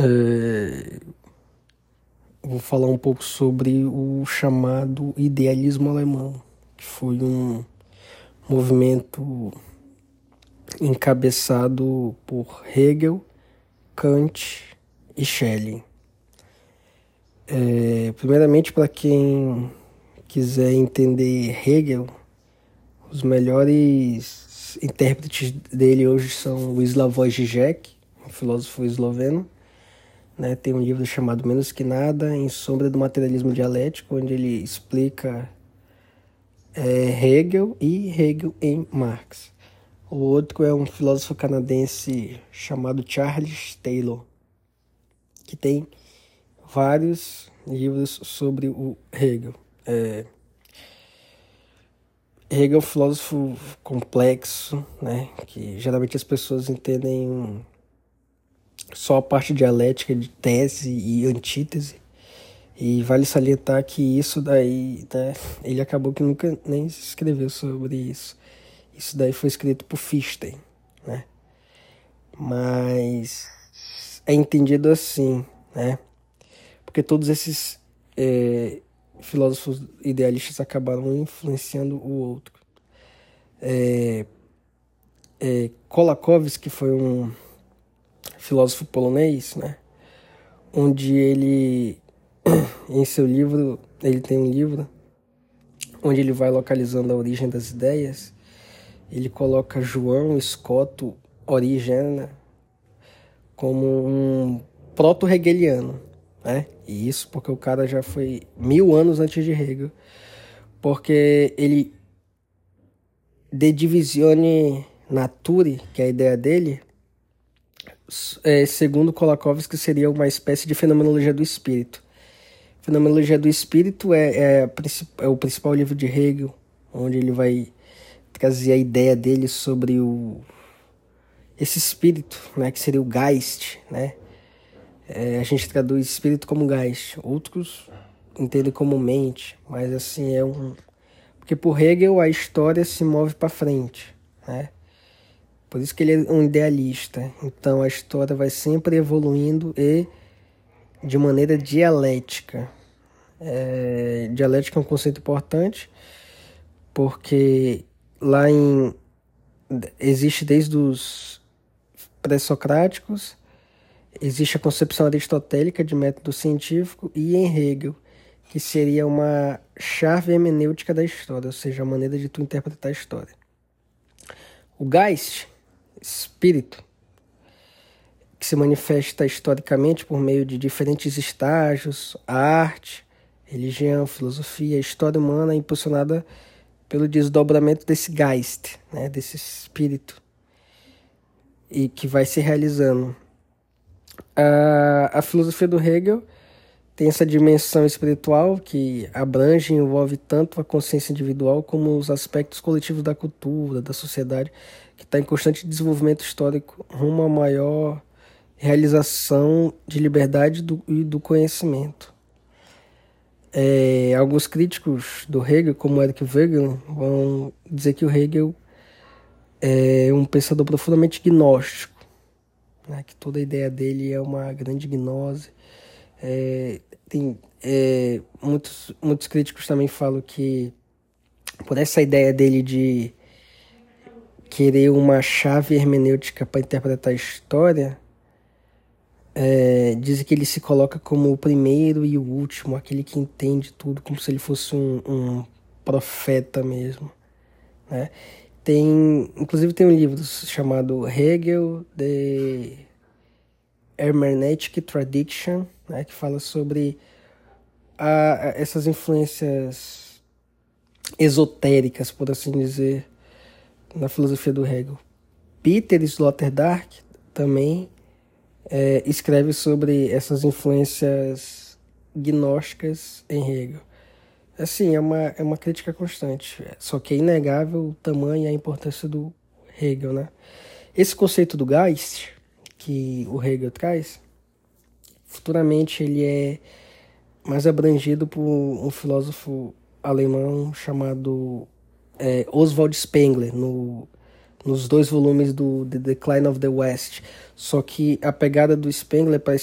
É, vou falar um pouco sobre o chamado idealismo alemão, que foi um movimento encabeçado por Hegel, Kant e Schelling. É, primeiramente, para quem quiser entender Hegel, os melhores intérpretes dele hoje são o Slavoj Žižek, um filósofo esloveno. Né? Tem um livro chamado Menos que Nada, Em Sombra do Materialismo Dialético, onde ele explica é, Hegel e Hegel em Marx. O outro é um filósofo canadense chamado Charles Taylor, que tem vários livros sobre o Hegel. É, Hegel é um filósofo complexo, né? Que geralmente as pessoas entendem só a parte dialética de tese e antítese. E vale salientar que isso daí, né? Ele acabou que nunca nem escreveu sobre isso. Isso daí foi escrito por Fichte, né? Mas é entendido assim, né? Porque todos esses é, filósofos idealistas acabaram influenciando o outro. É, é, Kolakowski foi um filósofo polonês, né? Onde ele, em seu livro, ele tem um livro onde ele vai localizando a origem das ideias. Ele coloca João Escoto Origena como um proto-hegeliano, né? E isso porque o cara já foi mil anos antes de Hegel, porque ele de divisione nature, que é a ideia dele, é, segundo Kolakowski, seria uma espécie de fenomenologia do espírito. Fenomenologia do espírito é, é, é o principal livro de Hegel, onde ele vai trazer a ideia dele sobre o esse espírito, né, que seria o Geist, né? É, a gente traduz espírito como Geist, outros entendem como mente, mas assim é um porque por Hegel a história se move para frente, né? Por isso que ele é um idealista. Então a história vai sempre evoluindo e de maneira dialética. É, dialética é um conceito importante porque lá em existe desde os pré-socráticos existe a concepção aristotélica de método científico e em Hegel que seria uma chave hermenêutica da história, ou seja, a maneira de tu interpretar a história. O Geist espírito, que se manifesta historicamente por meio de diferentes estágios, arte, religião, filosofia, história humana impulsionada pelo desdobramento desse Geist, né, desse espírito, e que vai se realizando. A, a filosofia do Hegel tem essa dimensão espiritual que abrange e envolve tanto a consciência individual como os aspectos coletivos da cultura, da sociedade, que está em constante desenvolvimento histórico rumo a maior realização de liberdade do, e do conhecimento. É, alguns críticos do Hegel, como Eric Wegener, vão dizer que o Hegel é um pensador profundamente gnóstico, né, que toda a ideia dele é uma grande gnose. É, tem, é, muitos, muitos críticos também falam que por essa ideia dele de querer uma chave hermenêutica para interpretar a história, é, dizem que ele se coloca como o primeiro e o último, aquele que entende tudo, como se ele fosse um, um profeta mesmo. Né? Tem, inclusive tem um livro chamado Hegel, The Hermeneutic Tradition, né, que fala sobre a, essas influências esotéricas, por assim dizer, na filosofia do Hegel. Peter Sloterdijk também é, escreve sobre essas influências gnósticas em Hegel. Assim, é uma, é uma crítica constante, só que é inegável o tamanho e a importância do Hegel, né? Esse conceito do Geist, que o Hegel traz, futuramente ele é mais abrangido por um filósofo alemão chamado é, Oswald Spengler, no nos dois volumes do The Decline of the West. Só que a pegada do Spengler para,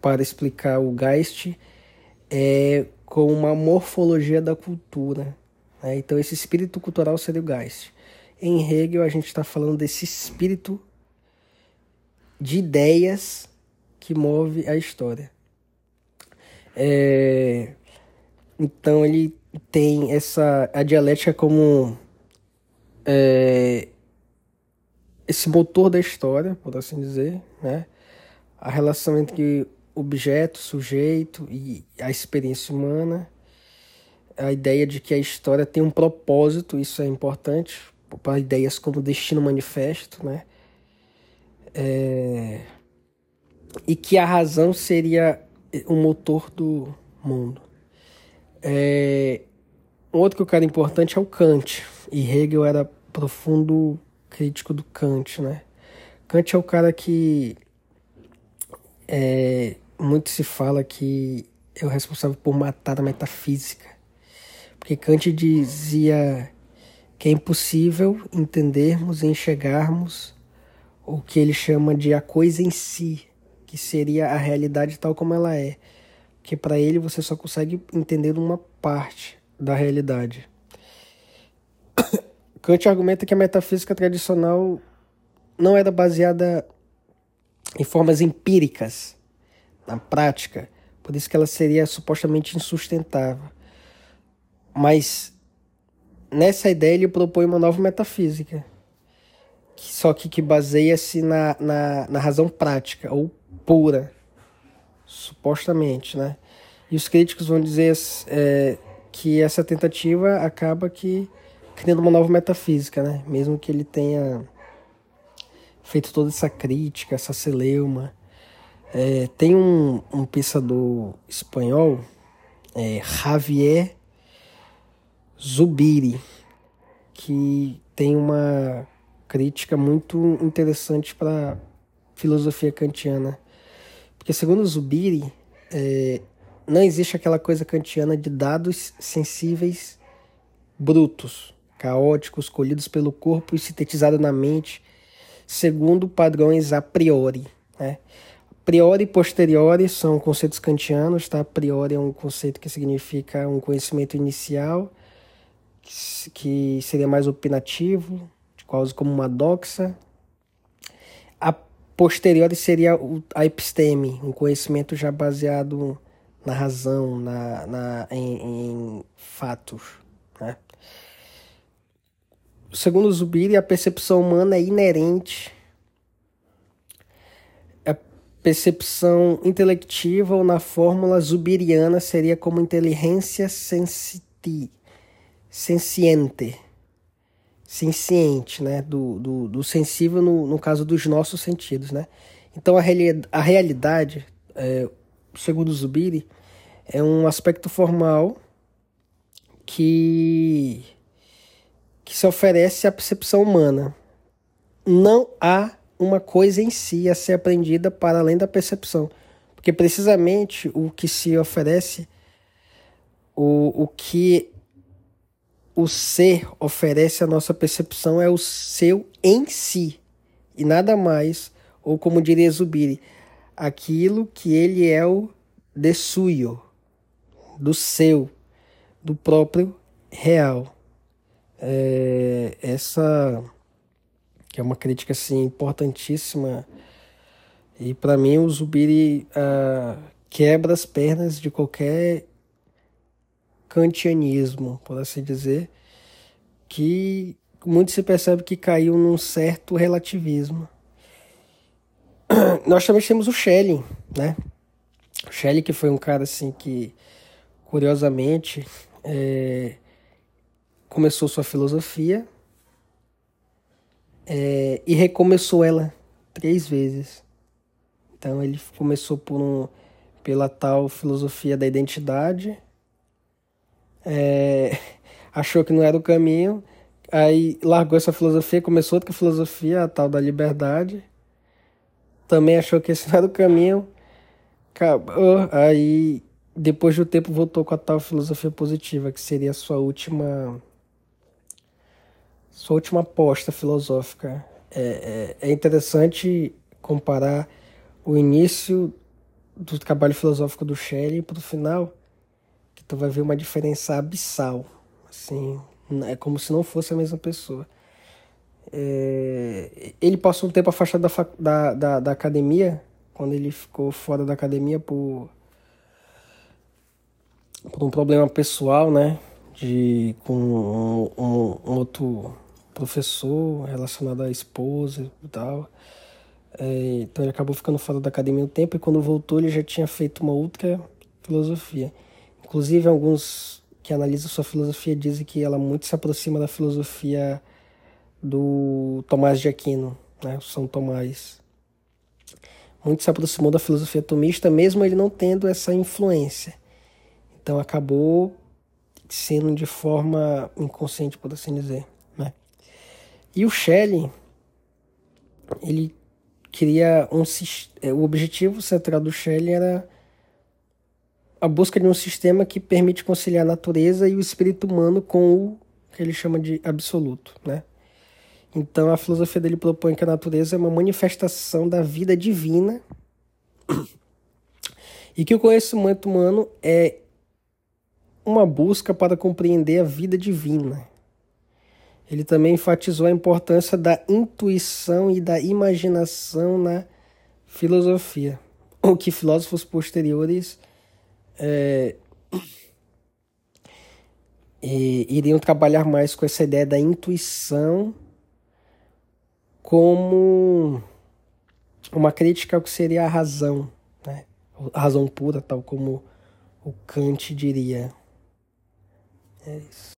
para explicar o Geist é com uma morfologia da cultura. Né? Então, esse espírito cultural seria o Geist. Em Hegel, a gente está falando desse espírito de ideias que move a história. É, então, ele tem essa a dialética como é, esse motor da história, por assim dizer, né? A relação entre objeto, sujeito e a experiência humana, a ideia de que a história tem um propósito, isso é importante para ideias como destino manifesto, né? É... E que a razão seria o motor do mundo. É... Outro cara importante é o Kant, e Hegel era profundo crítico do Kant, né? Kant é o cara que é, muito se fala que é o responsável por matar a metafísica. Porque Kant dizia que é impossível entendermos e enxergarmos o que ele chama de a coisa em si, que seria a realidade tal como ela é. Que para ele você só consegue entender uma parte da realidade. Kant argumenta que a metafísica tradicional não era baseada em formas empíricas, na prática, por isso que ela seria supostamente insustentável. Mas nessa ideia ele propõe uma nova metafísica, só que que baseia-se na, na, na razão prática, ou pura, supostamente, né? E os críticos vão dizer é, que essa tentativa acaba que criando uma nova metafísica, né? Mesmo que ele tenha feito toda essa crítica, essa celeuma. É, tem um, um pensador espanhol, é, Javier Zubiri, que tem uma crítica muito interessante para filosofia kantiana. Porque, segundo Zubiri, é, não existe aquela coisa kantiana de dados sensíveis brutos caóticos, colhidos pelo corpo e sintetizados na mente, segundo padrões a priori. Né? Priori e posteriori são conceitos kantianos, tá? A priori é um conceito que significa um conhecimento inicial, que seria mais opinativo, quase como uma doxa. A posteriori seria a episteme, um conhecimento já baseado na razão, na, na, em, em fatos. Né? Segundo Zubiri, a percepção humana é inerente percepção intelectiva ou na fórmula zubiriana seria como inteligência sensiti, senciente, né? Do, do, do sensível no, no caso dos nossos sentidos, né? Então a, reali a realidade, é, segundo Zubiri, é um aspecto formal que que se oferece à percepção humana. Não há uma coisa em si a ser aprendida para além da percepção. Porque precisamente o que se oferece, o, o que o ser oferece à nossa percepção é o seu em si. E nada mais, ou como diria Zubiri, aquilo que ele é o de suyo, do seu, do próprio real é, essa que é uma crítica assim importantíssima e para mim o Zubiri uh, quebra as pernas de qualquer kantianismo, por assim dizer, que muito se percebe que caiu num certo relativismo. Nós também temos o Schelling, né? O Schelling que foi um cara assim que, curiosamente, é, começou sua filosofia é, e recomeçou ela três vezes. Então ele começou por um, pela tal filosofia da identidade, é, achou que não era o caminho, aí largou essa filosofia, começou outra filosofia, a tal da liberdade, também achou que esse não era o caminho, acabou, aí depois do tempo voltou com a tal filosofia positiva, que seria a sua última sua última aposta filosófica. É, é, é interessante comparar o início do trabalho filosófico do Shelley para o final, tu vai ver uma diferença abissal. Assim, é como se não fosse a mesma pessoa. É, ele passou um tempo afastado da, da, da, da, academia, quando ele ficou fora da academia por, por um problema pessoal, né? De, com um, um, um outro professor relacionado à esposa e tal. É, então ele acabou ficando fora da academia um tempo e quando voltou ele já tinha feito uma outra filosofia. Inclusive alguns que analisam sua filosofia dizem que ela muito se aproxima da filosofia do Tomás de Aquino, né, São Tomás. Muito se aproximou da filosofia tomista, mesmo ele não tendo essa influência. Então acabou sendo de forma inconsciente, por assim dizer. Né? E o Shelley, ele queria um é, o objetivo central do Shelley era a busca de um sistema que permite conciliar a natureza e o espírito humano com o que ele chama de absoluto, né? Então a filosofia dele propõe que a natureza é uma manifestação da vida divina e que o conhecimento humano é uma busca para compreender a vida divina. Ele também enfatizou a importância da intuição e da imaginação na filosofia, o que filósofos posteriores é, iriam trabalhar mais com essa ideia da intuição como uma crítica ao que seria a razão, né? a razão pura, tal como o Kant diria. É isso.